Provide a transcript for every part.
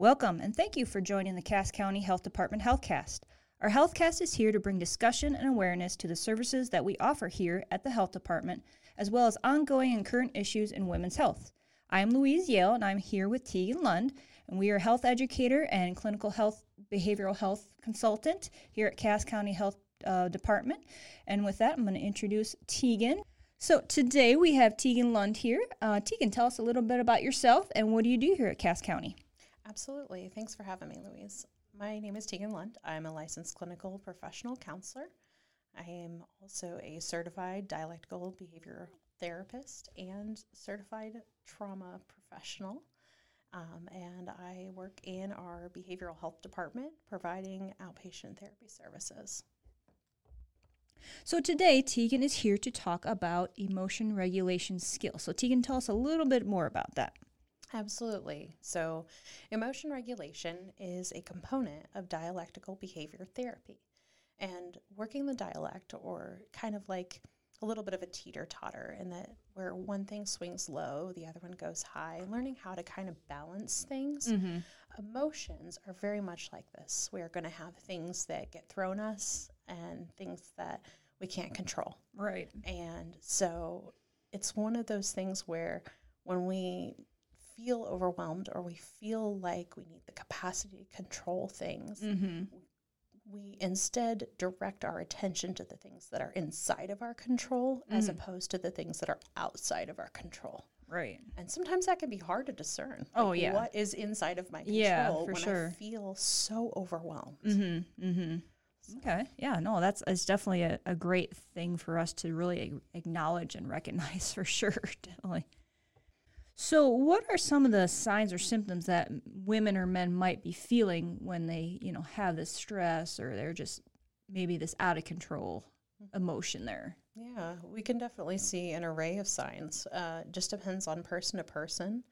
Welcome and thank you for joining the Cass County Health Department Healthcast. Our Healthcast is here to bring discussion and awareness to the services that we offer here at the Health Department, as well as ongoing and current issues in women's health. I am Louise Yale and I'm here with Teegan Lund, and we are health educator and clinical health behavioral health consultant here at Cass County Health uh, Department. And with that, I'm going to introduce Teegan. So today we have Teegan Lund here. Uh, Teegan, tell us a little bit about yourself and what do you do here at Cass County? Absolutely. Thanks for having me, Louise. My name is Teegan Lund. I'm a licensed clinical professional counselor. I am also a certified dialectical behavior therapist and certified trauma professional. Um, and I work in our behavioral health department providing outpatient therapy services. So today, Teegan is here to talk about emotion regulation skills. So, Teegan, tell us a little bit more about that. Absolutely. So, emotion regulation is a component of dialectical behavior therapy. And working the dialect, or kind of like a little bit of a teeter totter, in that where one thing swings low, the other one goes high, learning how to kind of balance things. Mm-hmm. Emotions are very much like this. We are going to have things that get thrown us and things that we can't control. Right. And so it's one of those things where when we feel overwhelmed or we feel like we need the capacity to control things, mm-hmm. we instead direct our attention to the things that are inside of our control mm-hmm. as opposed to the things that are outside of our control. Right. And sometimes that can be hard to discern. Oh, yeah. What is inside of my control yeah, for when sure. I feel so overwhelmed? Mm-hmm. Mm-hmm. So. Okay. Yeah. No, that's it's definitely a, a great thing for us to really acknowledge and recognize for sure. Definitely. So, what are some of the signs or symptoms that women or men might be feeling when they, you know, have this stress or they're just maybe this out of control emotion there? Yeah, we can definitely see an array of signs. Uh, just depends on person to person.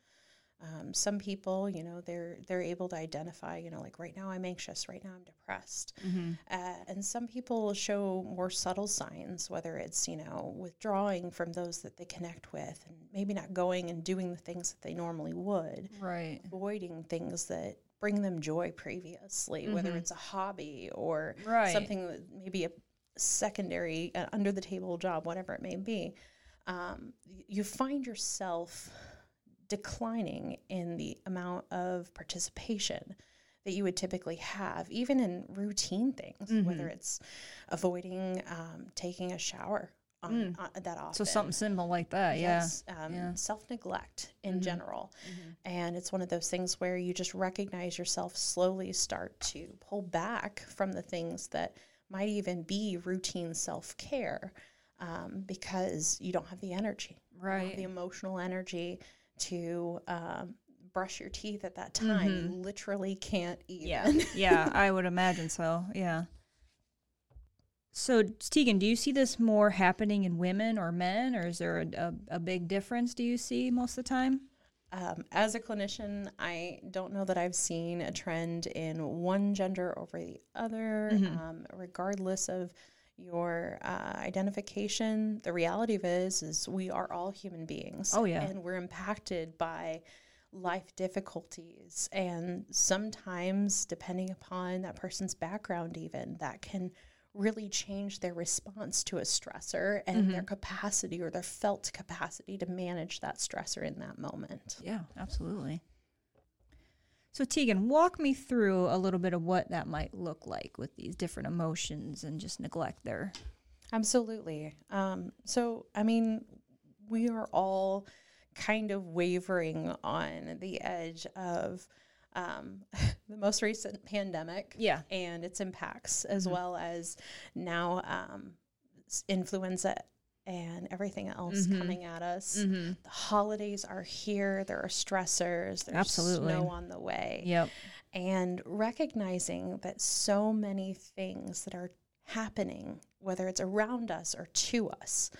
Um, some people, you know, they're they're able to identify, you know, like right now I'm anxious, right now I'm depressed, mm-hmm. uh, and some people show more subtle signs, whether it's you know withdrawing from those that they connect with, and maybe not going and doing the things that they normally would, right, avoiding things that bring them joy previously, mm-hmm. whether it's a hobby or right. something that maybe a secondary uh, under the table job, whatever it may be. Um, you find yourself declining in the amount of participation that you would typically have, even in routine things, mm-hmm. whether it's avoiding um, taking a shower on, mm. on, that often. So something simple like that, yes. yeah. Um, yeah. Self neglect in mm-hmm. general, mm-hmm. and it's one of those things where you just recognize yourself slowly start to pull back from the things that might even be routine self care. Um, because you don't have the energy, right? the emotional energy to um, brush your teeth at that time. Mm-hmm. You literally can't even. Yeah, yeah, I would imagine so. Yeah. So, Teegan, do you see this more happening in women or men, or is there a, a, a big difference? Do you see most of the time? Um, as a clinician, I don't know that I've seen a trend in one gender over the other, mm-hmm. um, regardless of your uh, identification. The reality of it is, is we are all human beings. Oh yeah, and we're impacted by life difficulties, and sometimes, depending upon that person's background, even that can really change their response to a stressor and mm-hmm. their capacity or their felt capacity to manage that stressor in that moment. Yeah, absolutely. So, Teegan, walk me through a little bit of what that might look like with these different emotions and just neglect there. Absolutely. Um, so, I mean, we are all kind of wavering on the edge of um, the most recent pandemic yeah. and its impacts, as mm-hmm. well as now um, influenza and everything else mm-hmm. coming at us. Mm-hmm. The holidays are here. There are stressors. There's Absolutely. snow on the way. Yep. And recognizing that so many things that are happening, whether it's around us or to us,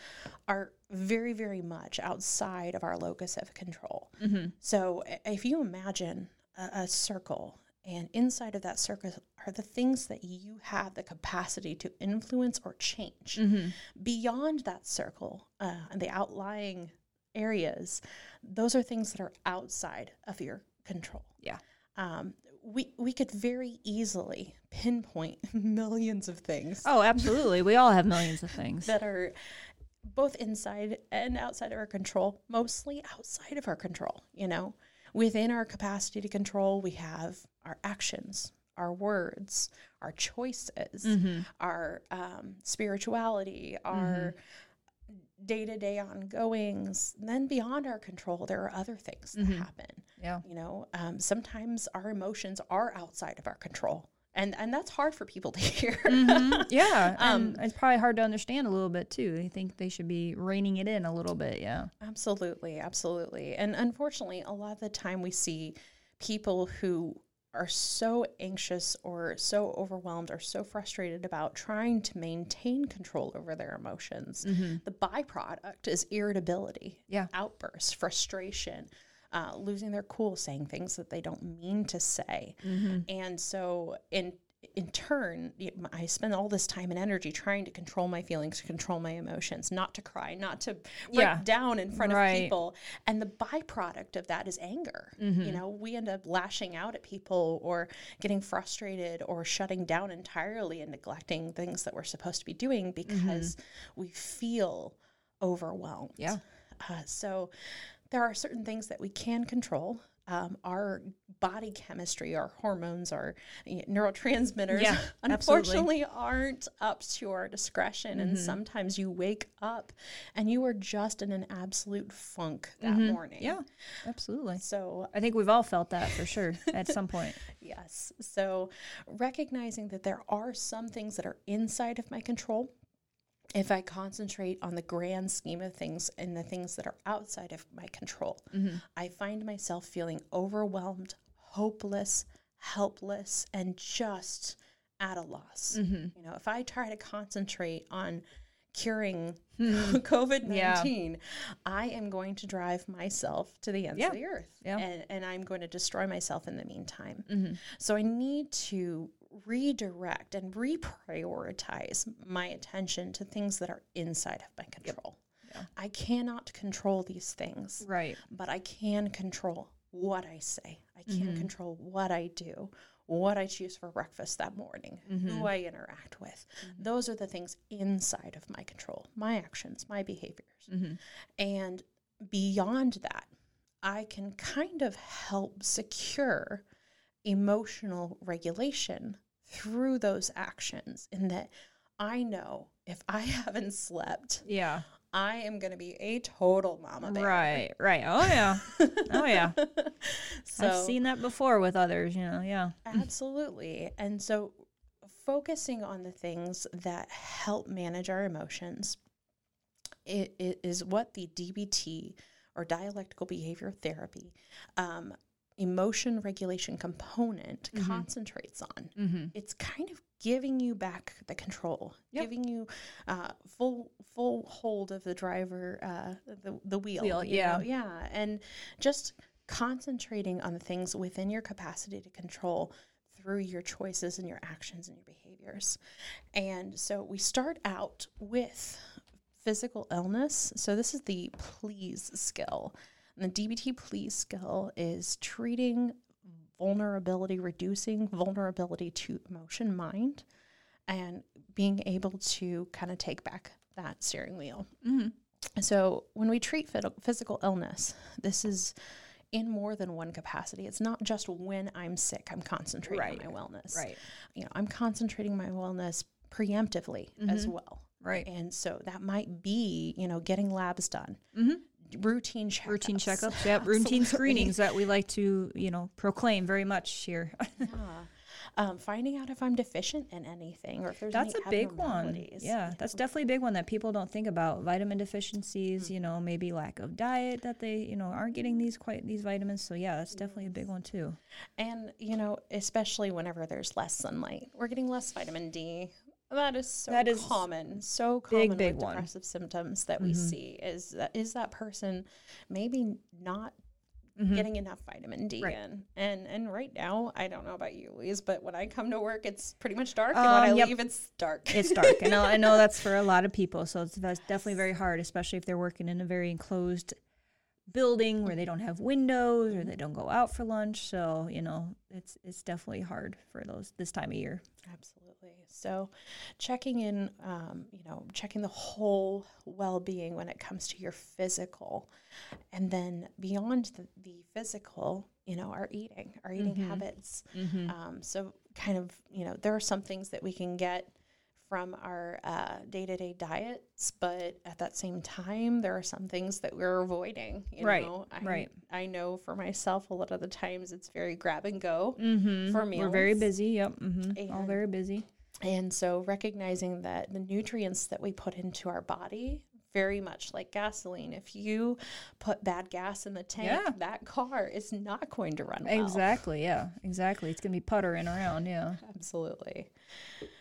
are very, very much outside of our locus of control. Mm-hmm. So if you imagine a, a circle and inside of that circle are the things that you have the capacity to influence or change. Mm-hmm. Beyond that circle uh, and the outlying areas, those are things that are outside of your control. Yeah. um, we we could very easily pinpoint millions of things Oh, absolutely. we all have millions of things. that are both inside and outside of our control, mostly outside of our control, you know. Within our capacity to control, we have our actions, our words, our choices, Mm-hmm. our um, spirituality, our day to day ongoings. Then beyond our control, there are other things that happen. Yeah. You know, um, sometimes our emotions are outside of our control. And, and that's hard for people to hear. Mhm. Yeah. Um, it's probably hard to understand a little bit too. They think they should be reining it in a little bit. Yeah. Absolutely, absolutely. And unfortunately, a lot of the time we see people who are so anxious or so overwhelmed or so frustrated about trying to maintain control over their emotions. The byproduct is irritability, Yeah. outbursts, frustration, uh, losing their cool, saying things that they don't mean to say. And so, in in turn, I spend all this time and energy trying to control my feelings, control my emotions, not to cry, not to break Yeah. down in front Right. of people. And the byproduct of that is anger. Mm-hmm. You know, we end up lashing out at people or getting frustrated or shutting down entirely and neglecting things that we're supposed to be doing because we feel overwhelmed. Mm-hmm. Yeah. Uh, so there are certain things that we can control. Um, our body chemistry, our hormones, our neurotransmitters, Yeah, absolutely. Mm-hmm. unfortunately, aren't up to our discretion. And sometimes you wake up and you are just in an absolute funk that morning. Mm-hmm. Yeah. Absolutely. So I think we've all felt that for sure at some point. Yes. So recognizing that there are some things that are inside of my control. If I concentrate on the grand scheme of things and the things that are outside of my control, mm-hmm. I find myself feeling overwhelmed, hopeless, helpless, and just at a loss. Mm-hmm. You know, if I try to concentrate on curing hmm. COVID 19, I am going to drive myself to the ends Yeah. of the earth. Yeah. And, and I'm going to destroy myself in the meantime. Mm-hmm. So I need to redirect and reprioritize my attention to things that are inside of my control. I cannot control these things, Right. but I can control what I say. I can mm-hmm. control what I do, what I choose for breakfast that morning, who mm-hmm. I interact with. Mm-hmm. Those are the things inside of my control, my actions, my behaviors. And beyond that, I can kind of help secure emotional regulation through those actions in that I know if I haven't slept, Yeah. I am going to be a total mama bear. Right. Right. Oh yeah. Oh yeah. So I've seen that before with others. You know. Yeah. absolutely. And so focusing on the things that help manage our emotions it, it is what the DBT or dialectical behavior therapy um, emotion regulation component concentrates on. Mm-hmm. It's kind of giving you back the control, Yep. giving you uh, full full hold of the driver, uh, the the wheel. Wheel, yeah. know? yeah, and just concentrating on the things within your capacity to control through your choices and your actions and your behaviors. And so we start out with physical illness. So this is the please skill. And the DBT please skill is treating vulnerability, reducing vulnerability to emotion, mind, and being able to kind of take back that steering wheel. Mm-hmm. So when we treat phys- physical illness, this is in more than one capacity. It's not just when I'm sick, I'm concentrating Right. on my wellness. Right. You know, I'm concentrating my wellness preemptively as well. Right. And so that might be, you know, getting labs done, Mm-hmm. Routine checkups. Routine checkups. Yep. Routine screenings that we like to you know proclaim very much here. Yeah. Um, finding out if I'm deficient in anything or if there's That's a big one. Yeah, that's definitely a big one that people don't think about. Vitamin deficiencies, Mm-hmm. you know, maybe lack of diet that they, you know, aren't getting these quite these vitamins. So yeah, that's definitely a big one too. And, you know, especially whenever there's less sunlight, we're getting less vitamin D. That is so That is common, so common big with one. Mm-hmm. depressive symptoms that we see is that is that person maybe not Mhm. getting enough vitamin D Right. in. And and right now, I don't know about you, Louise, but when I come to work, it's pretty much dark, and when I Um, yep. leave, it's dark. It's dark. I know. I know that's for a lot of people. So it's that's definitely very hard, especially if they're working in a very enclosed building where they don't have windows or they don't go out for lunch. So, you know, it's it's definitely hard for those this time of year. Absolutely. So, checking in, um, you know, checking the whole well being when it comes to your physical. And then beyond the, the physical, you know, our eating, our eating Mhm. habits. Mm-hmm. Um, so, kind of, you know, there are some things that we can get from our day to day diets, but at that same time, there are some things that we're avoiding. You Right, Know? I, right. I know for myself, a lot of the times it's very grab and go. Mm-hmm. For me. We're very busy. Yep. Mm-hmm. All very busy. And so recognizing that the nutrients that we put into our body, very much like gasoline, if you put bad gas in the tank, Yeah. that car is not going to run well. Exactly. Yeah. Exactly. It's gonna be puttering around. Yeah. Absolutely.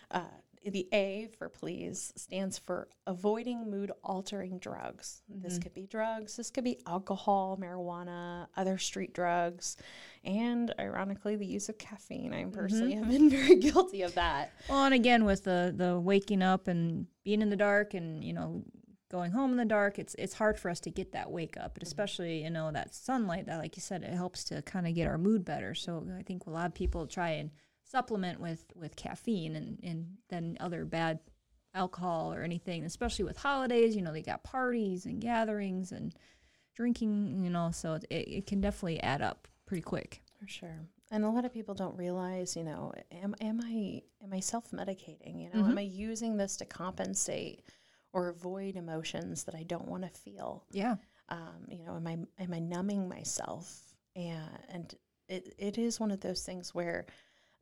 Uh, the A for please stands for avoiding mood altering drugs. This mm. could be drugs, this could be alcohol, marijuana, other street drugs, and ironically, the use of caffeine. I personally mm-hmm. have been very guilty of that. Well, and again with the the waking up and being in the dark and you know going home in the dark, it's it's hard for us to get that wake up, but mm-hmm. especially you know that sunlight that, like you said, it helps to kind of get our mood better. So I think a lot of people try and supplement with with caffeine and and then other bad alcohol or anything, especially with holidays. You know, they got parties and gatherings and drinking. You know, so it, it can definitely add up pretty quick. For sure. And a lot of people don't realize, you know, am am I am I self-medicating, you know? Am I using this to compensate or avoid emotions that I don't want to feel? Yeah. Um, you know, am I am I numbing myself? And and it, it is one of those things where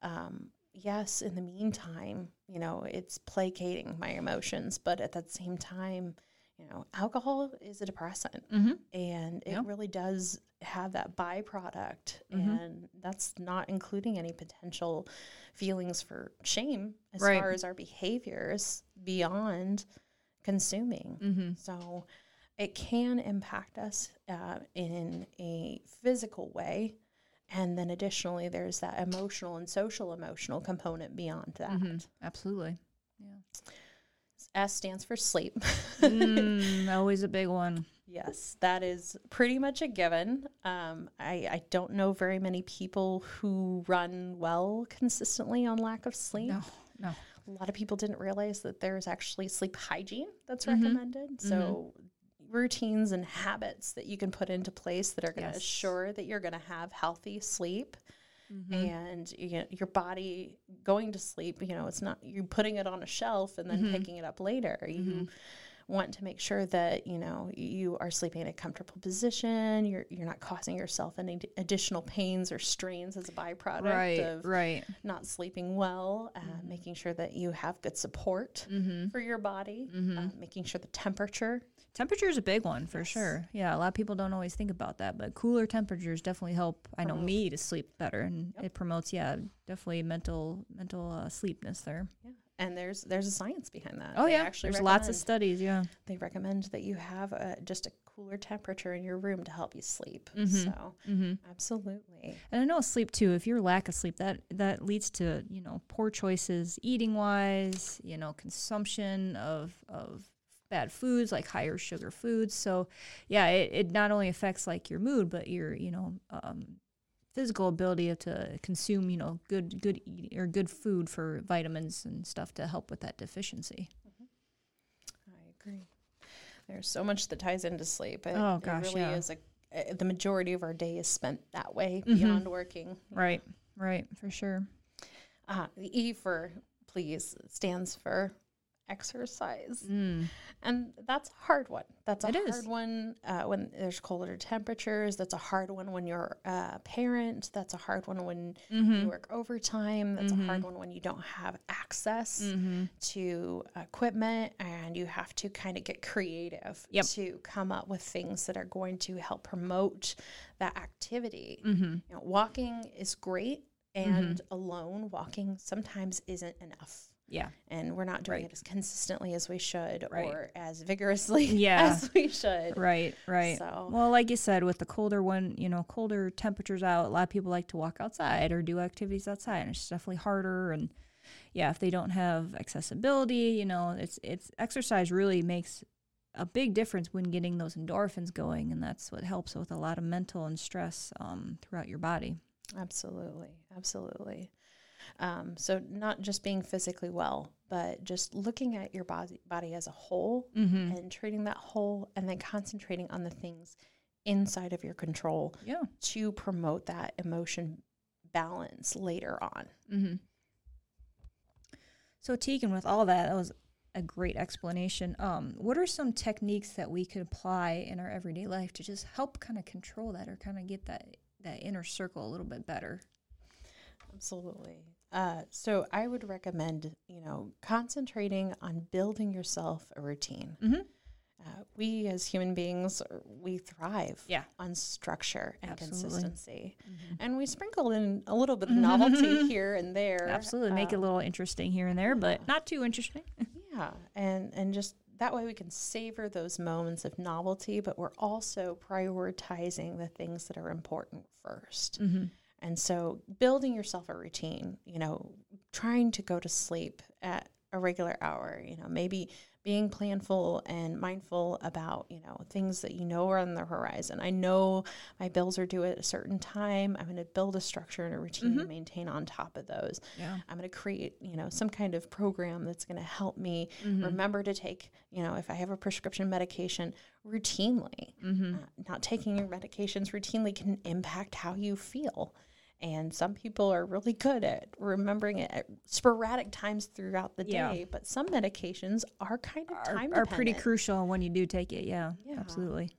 um, yes, in the meantime, you know, it's placating my emotions, but at that same time, you know, alcohol is a depressant Mm-hmm. and it Yeah. really does have that byproduct Mhm. and that's not including any potential feelings for shame as Right. far as our behaviors beyond consuming Mm-hmm. so it can impact us uh, in a physical way and then additionally there's that emotional and social emotional component beyond that Mm-hmm. Absolutely. Yeah. S stands for sleep mm, always a big one. Yes, that is pretty much a given. Um, I, I don't know very many people who run well consistently on lack of sleep. No, no. A lot of people didn't realize that there's actually sleep hygiene that's Mhm. recommended. So, routines and habits that you can put into place that are going to Yes. assure that you're going to have healthy sleep Mm-hmm. and you know, your body going to sleep. You know, it's not you putting it on a shelf and then Mhm. picking it up later. You want to make sure that you know you are sleeping in a comfortable position. You're you're not causing yourself any additional pains or strains as a byproduct Right, of right. not sleeping well. Uh, Making sure that you have good support Mm-hmm. for your body. Mhm. Uh, making sure the temperature. Temperature is a big one for sure. Yeah, a lot of people don't always think about that, but cooler temperatures definitely help. I know Promote. me to sleep better, and it promotes, yeah, definitely mental mental uh, sleepness there. Yeah. And there's there's a science behind that. Oh They yeah, actually there's lots of studies. Yeah, they recommend that you have a, just a cooler temperature in your room to help you sleep. Mhm. So, mm-hmm. absolutely. and I know sleep too. If you're lack of sleep, that that leads to you know poor choices eating wise. You know, consumption of of bad foods like higher sugar foods. So, yeah, it, it not only affects like your mood, but your you know um, physical ability to consume you know good good eat, or good food for vitamins and stuff to help with that deficiency. I agree. There's so much that ties into sleep. It, Oh, gosh, it really yeah. is a. uh, The majority of our day is spent that way Mhm. beyond working. Right, right, for sure. Uh, the E for please stands for exercise. Mm. And that's a hard one. That's a It hard is. one uh, when there's colder temperatures. That's a hard one when you're a parent. That's a hard one when Mm-hmm. you work overtime. That's a hard one when you don't have access Mm-hmm. to equipment and you have to kind of get creative Yep. to come up with things that are going to help promote that activity. Mm-hmm. You know, walking is great, and alone walking sometimes isn't enough. Yeah. And we're not doing Right. it as consistently as we should Right. or as vigorously Yeah. as we should. Right, right. So- Well, like you said, with the colder one, you know, colder temperatures out, a lot of people like to walk outside or do activities outside, and it's definitely harder. And yeah, if they don't have accessibility, you know, it's it's exercise really makes a big difference when getting those endorphins going, and that's what helps with a lot of mental and stress um, throughout your body. Absolutely, absolutely. Um, so not just being physically well, but just looking at your body body as a whole Mm-hmm. and treating that whole, and then concentrating on the things inside of your control Yeah. to promote that emotion balance later on. Mm-hmm. So Teegan, with all that, that was a great explanation. Um, what are some techniques that we could apply in our everyday life to just help kind of control that or kind of get that that inner circle a little bit better? Absolutely. Uh, so I would recommend, you know, concentrating on building yourself a routine. Mm-hmm. Uh, we as human beings, we thrive Yeah. on structure and Absolutely. consistency. And we sprinkle in a little bit of novelty here and there. Absolutely, make it a uh, little interesting here and there, but not too interesting. Yeah, and and just that way we can savor those moments of novelty, but we're also prioritizing the things that are important 1st mm-hmm. And so building yourself a routine, you know, trying to go to sleep at a regular hour, you know, maybe being planful and mindful about, you know, things that you know are on the horizon. I know my bills are due at a certain time. I'm going to build a structure and a routine to maintain on top of those. Yeah. I'm going to create, you know, some kind of program that's going to help me Mm-hmm. remember to take, you know, if I have a prescription medication routinely. Mm-hmm. Uh, not taking your medications routinely can impact how you feel. And some people are really good at remembering it at sporadic times throughout the Yeah. day, but some medications are kind of Are, time are pretty crucial when you do take it. Yeah, Yeah. absolutely.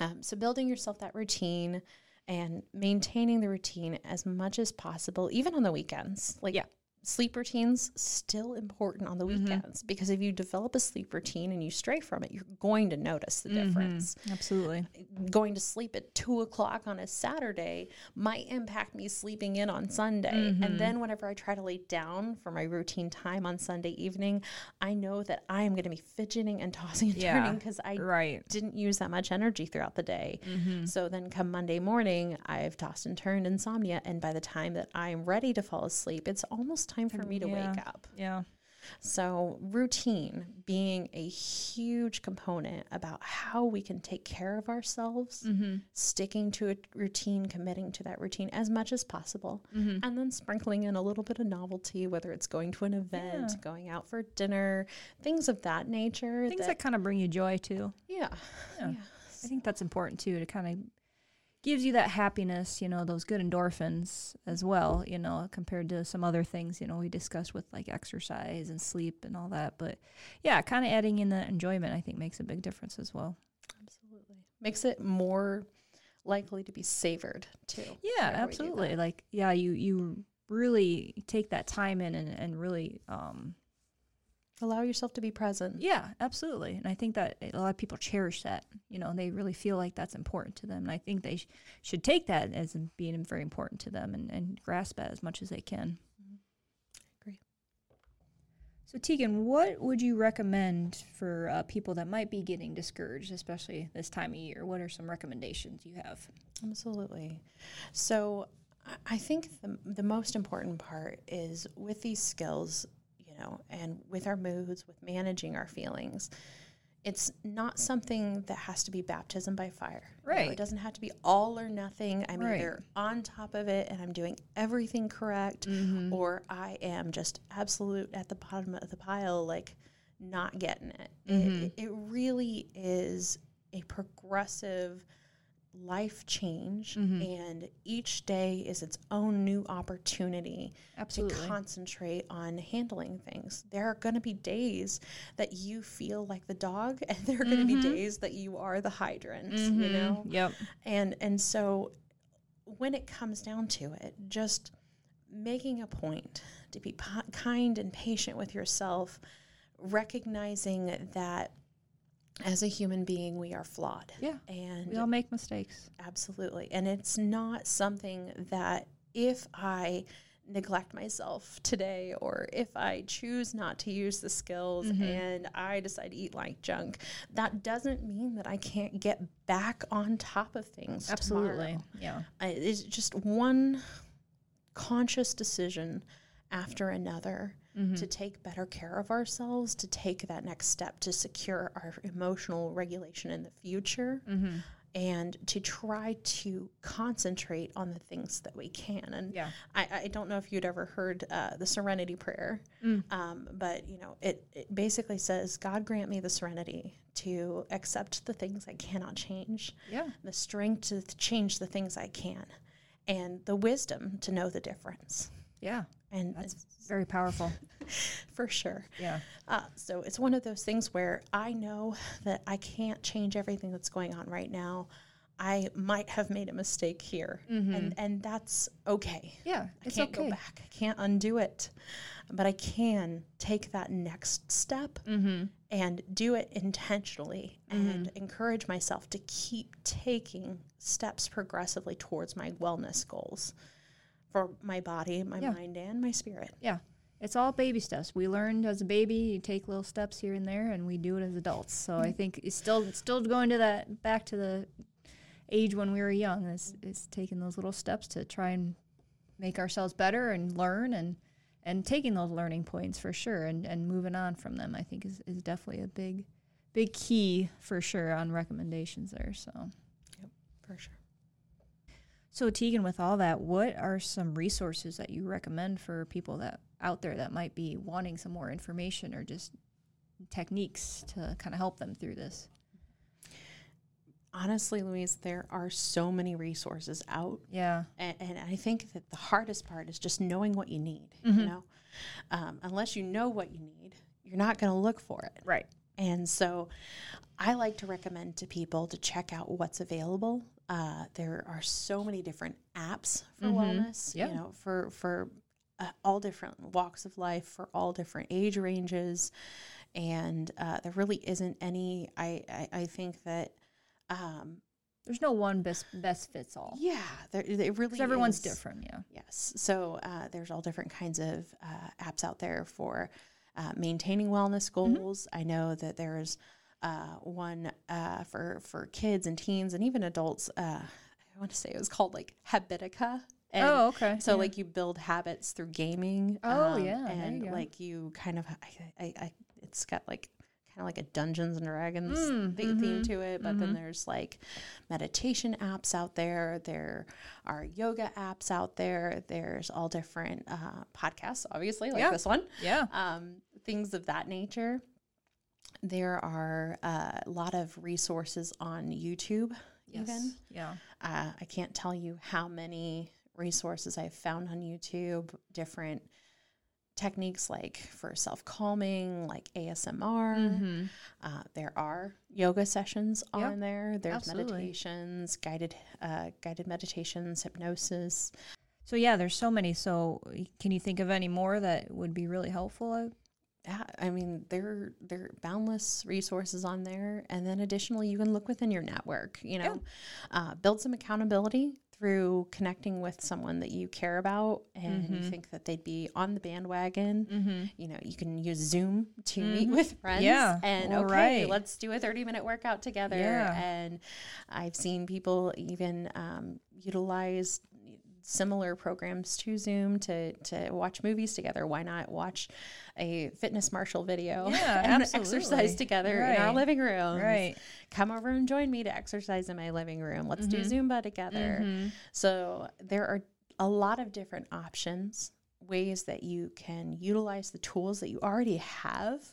Um, so building yourself that routine and maintaining the routine as much as possible, even on the weekends. Like Yeah. Sleep routines still important on the mm-hmm. weekends because if you develop a sleep routine and you stray from it, you're going to notice the mm-hmm. difference. Absolutely. Going to sleep at two o'clock on a Saturday might impact me sleeping in on Sunday. And mm-hmm. then whenever I try to lay down for my routine time on Sunday evening, I know that I am going to be fidgeting and tossing and Yeah. turning because I Right. didn't use that much energy throughout the day. So then come Monday morning, I've tossed and turned insomnia. And by the time that I'm ready to fall asleep, it's almost time for me to Yeah. wake up. Yeah. So, routine being a huge component about how we can take care of ourselves, Mm-hmm. sticking to a routine, committing to that routine as much as possible, Mm-hmm. and then sprinkling in a little bit of novelty, whether it's going to an event, Yeah. going out for dinner, things of that nature. Things that kind of bring you joy too. yeah. Yeah. yeah. I think that's important too to kind of gives you that happiness, you know, those good endorphins as well, you know, compared to some other things, you know, we discussed with like exercise and sleep and all that. But yeah, kind of adding in the enjoyment I think makes a big difference as well. Absolutely. Makes it more likely to be savored too. Yeah, whenever we do absolutely. Like yeah, you you really take that time in and, and really um Allow yourself to be present. Yeah, absolutely. And I think that a lot of people cherish that. You know, they really feel like that's important to them. And I think they sh- should take that as being very important to them and, and grasp that as much as they can. Agree. So, Teegan, what would you recommend for uh, people that might be getting discouraged, especially this time of year? What are some recommendations you have? Absolutely. So I- I think the, the most important part is with these skills, you know, and with our moods, with managing our feelings, it's not something that has to be baptism by fire. You know, Right. it doesn't have to be all or nothing. I'm Right. either on top of it and I'm doing everything correct, Mm-hmm. or I am just absolute at the bottom of the pile, like not getting it. Mhm. It, it really is a progressive life change, Mhm. and each day is its own new opportunity Absolutely. to concentrate on handling things. There are going to be days that you feel like the dog, and there are going to be days that you are the hydrant. You Mhm. know, Yep. and and so when it comes down to it just making a point to be kind and patient with yourself recognizing that as a human being we are flawed Yeah. and We all make mistakes. absolutely and it's not something that if i neglect myself today or if i choose not to use the skills Mhm. and i decide to eat like junk that doesn't mean that i can't get back on top of things Absolutely. tomorrow. Yeah. I- it's just one conscious decision after another to take better care of ourselves, to take that next step to secure our emotional regulation in the future, Mm-hmm. and to try to concentrate on the things that we can. And Yeah. I, I don't know if you'd ever heard uh, the Serenity Prayer, Mm. um, but you know, it, it basically says, "God grant me the serenity to accept the things I cannot change, Yeah. the strength to th- change the things I can, and the wisdom to know the difference." Yeah. And That's it's- very powerful. for sure. Yeah. Uh, so it's one of those things where I know that I can't change everything that's going on right now. I might have made a mistake here, and and that's okay. Yeah. I Mm-hmm. It's can't okay. go back. I can't undo it, but I can take that next step Mm-hmm. and do it intentionally and encourage myself to keep taking steps progressively towards my wellness goals for my body, my Yeah. mind, and my spirit. Yeah. It's all baby steps. We learned as a baby, you take little steps here and there, and we do it as adults. So I mm. think it's still it's still going to that back to the age when we were young. Is is taking those little steps to try and make ourselves better and learn and and taking those learning points for sure and, and moving on from them. I think is, is definitely a big big key for sure on recommendations there. So yep, For sure. So Teegan, with all that, what are some resources that you recommend for people that out there that might be wanting some more information or just techniques to kind of help them through this? Honestly, Louise, there are so many resources out. Yeah. And, and I think that the hardest part is just knowing what you need. Mhm. You know, um, unless you know what you need, you're not going to look for it. Right. And so I like to recommend to people to check out what's available. Uh, there are so many different apps for Mhm. wellness, Yeah. you know, for, for uh, all different walks of life, for all different age ranges. And uh, there really isn't any, I, I, I think that, um, There's no one best best fits all. yeah, there, it really everyone's is. different. Yeah. Yes. So uh, there's all different kinds of uh, apps out there for uh, maintaining wellness Mm-hmm. goals. I know that there's uh, one uh, for for kids and teens and even adults. Uh, I want to say it was called like Habitica. And oh, okay. so Yeah. like you build habits through gaming. Oh, yeah, and you like you kind of I, I, I it's got like kind of like a Dungeons and Dragons Mm, the- theme mhm, to it. But then mhm. there's like meditation apps out there. There are yoga apps out there. There's all different uh, podcasts, obviously, like Yeah. this one. yeah. Um, things of that nature. There are uh, a lot of resources on YouTube. Even Yes. Yeah. uh, I can't tell you how many resources I've found on YouTube, different techniques like for self calming, like ASMR. Mm-hmm. Uh, there are yoga sessions Yeah, on there. There's absolutely. meditations, guided uh, guided meditations, hypnosis. So yeah, there's so many. So can you think of any more that would be really helpful? Yeah, I mean, there there are boundless resources on there, and then additionally, you can look within your network. You know, uh, build some accountability through connecting with someone that you care about, and you Mhm. think that they'd be on the bandwagon. Mm-hmm. You know, you can use Zoom to meet Mhm. with friends. Yeah, and okay, right. let's do a thirty minute workout together. Yeah. And I've seen people even um, utilize similar programs to Zoom to to watch movies together. Why not watch a fitness Marshall video Yeah, and absolutely. exercise together in our living room? Right. Come over and join me to exercise in my living room. Let's do Mhm. Zumba together. Mhm. So there are a lot of different options, ways that you can utilize the tools that you already have.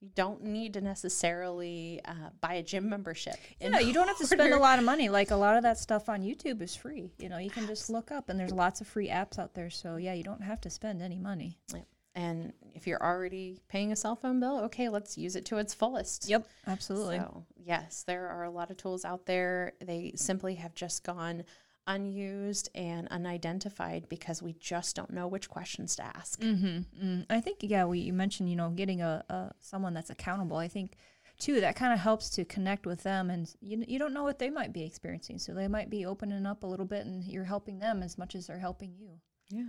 You don't need to necessarily uh, buy a gym membership. Yeah, you don't have to spend a lot of money. Like a lot of that stuff on YouTube is free. You know, you can just look up, and there's lots of free apps out there. So yeah, you don't have to spend any money. And if you're already paying a cell phone bill, okay, let's use it to its fullest. Yep, absolutely. So, yes, there are a lot of tools out there. They simply have just gone unused and unidentified because we just don't know which questions to ask. Mm-hmm. Mm. I think yeah, we you mentioned you know getting a, a someone that's accountable. I think too that kind of helps to connect with them, and you you don't know what they might be experiencing, so they might be opening up a little bit, and you're helping them as much as they're helping you. Yeah,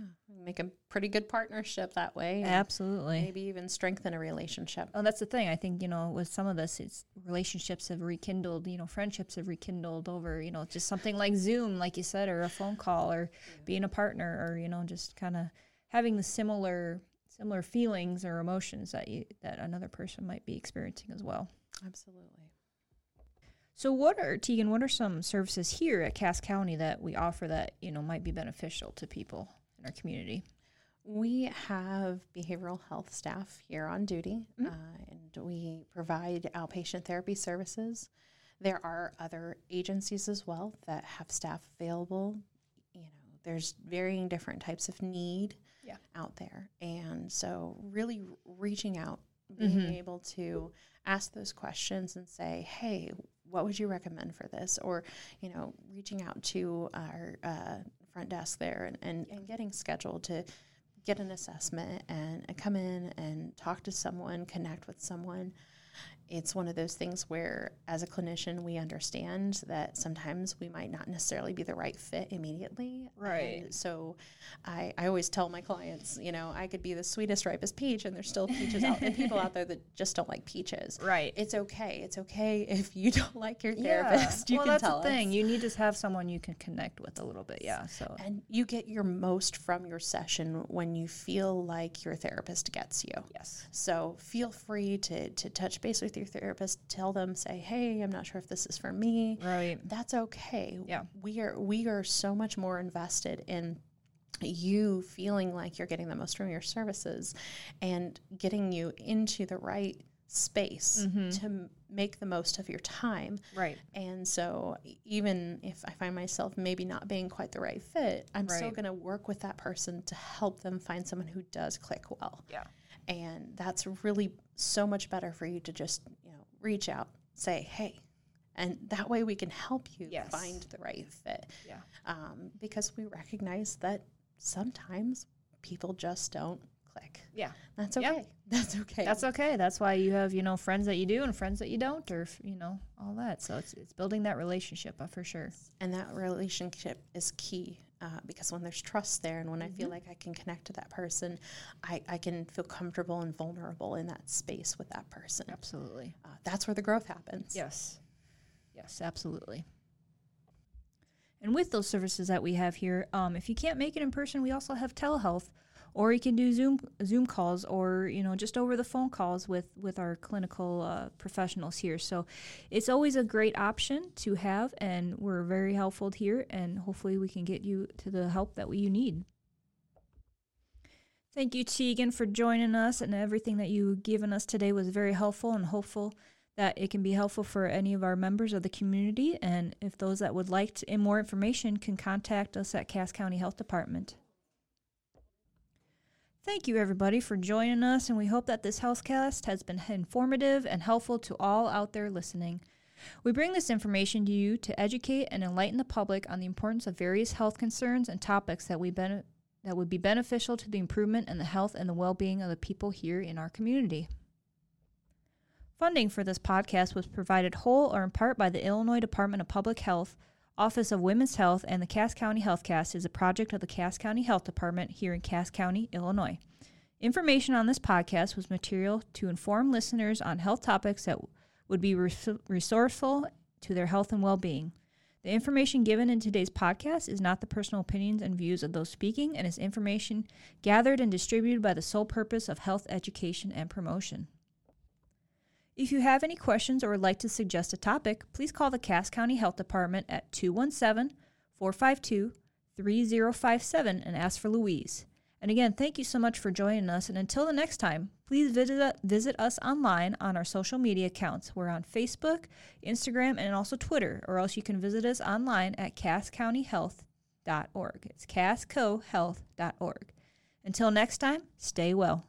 make a pretty good partnership that way. Absolutely. Maybe even strengthen a relationship. Oh, that's the thing. I think you know, with some of this, it's relationships have rekindled. You know, friendships have rekindled over you know just something like Zoom, like you said, or a phone call, or being a partner, or you know, just kind of having the similar similar feelings or emotions that you that another person might be experiencing as well. Absolutely. So what are Teegan, what are some services here at Cass County that we offer that, you know, might be beneficial to people in our community? We have behavioral health staff here on duty, Mhm. uh, and we provide outpatient therapy services. There are other agencies as well that have staff available. You know, there's varying different types of need Yeah. out there, and so really reaching out, being Mhm. able to ask those questions and say, "Hey, what would you recommend for this?" Or, you know, reaching out to our uh, front desk there and, and, and getting scheduled to get an assessment and, and come in and talk to someone, connect with someone. It's one of those things where, as a clinician, we understand that sometimes we might not necessarily be the right fit immediately. Right. And so I, I always tell my clients, you know, I could be the sweetest, ripest peach, and there's still peaches out and people out there that just don't like peaches. Right. It's okay. It's okay if you don't like your therapist. You well, can that's tell the thing. us. You need to have someone you can connect with a little bit. Yeah. So And you get your most from your session when you feel like your therapist gets you. yes. So feel free to, to touch base with your therapist, tell them, say, hey, I'm not sure if this is for me. Right. That's okay. Yeah. We are we are so much more invested in you feeling like you're getting the most from your services and getting you into the right space Mhm. to m- make the most of your time. Right. And so, even if I find myself maybe not being quite the right fit, I'm still going to work with that person to help them find someone who does click well. Yeah. And that's really so much better for you to just, you know, reach out, say, hey, and that way we can help you Yes. find the right fit. Yeah. Um, because we recognize that sometimes people just don't click. Yeah. That's okay. That's okay. That's okay. That's why you have, you know, friends that you do and friends that you don't, or, you know, all that. So it's, it's building that relationship uh, for sure. and that relationship is key uh, because when there's trust there and when I feel Mm-hmm. like I can connect to that person, I, I can feel comfortable and vulnerable in that space with that person. Absolutely. Uh, that's where the growth happens. Yes. Yes, absolutely. And with those services that we have here, um, if you can't make it in person, we also have telehealth, or you can do Zoom Zoom calls, or you know just over the phone calls with with our clinical uh, professionals here. So it's always a great option to have, and we're very helpful here. And hopefully, we can get you to the help that you need. Thank you, Teegan, for joining us, and everything that you've given us today was very helpful and hopeful that it can be helpful for any of our members of the community. And if those that would like to, and more information can contact us at Cass County Health Department. Thank you, everybody, for joining us, and we hope that this healthcast has been informative and helpful to all out there listening. We bring this information to you to educate and enlighten the public on the importance of various health concerns and topics that we that would be beneficial to the improvement and the health and the well-being of the people here in our community. Funding for this podcast was provided whole or in part by the Illinois Department of Public Health, Office of Women's Health, and the Cass County HealthCast is a project of the Cass County Health Department here in Cass County, Illinois. Information on this podcast was material to inform listeners on health topics that would be res- resourceful to their health and well being. The information given in today's podcast is not the personal opinions and views of those speaking and is information gathered and distributed by the sole purpose of health education and promotion. If you have any questions or would like to suggest a topic, please call the Cass County Health Department at 217 452 3057 and ask for Louise. And again, thank you so much for joining us. And until the next time, please visit, visit us online on our social media accounts. We're on Facebook, Instagram, and also Twitter, or else you can visit us online at casscountyhealth.org. It's casscohealth.org. Until next time, stay well.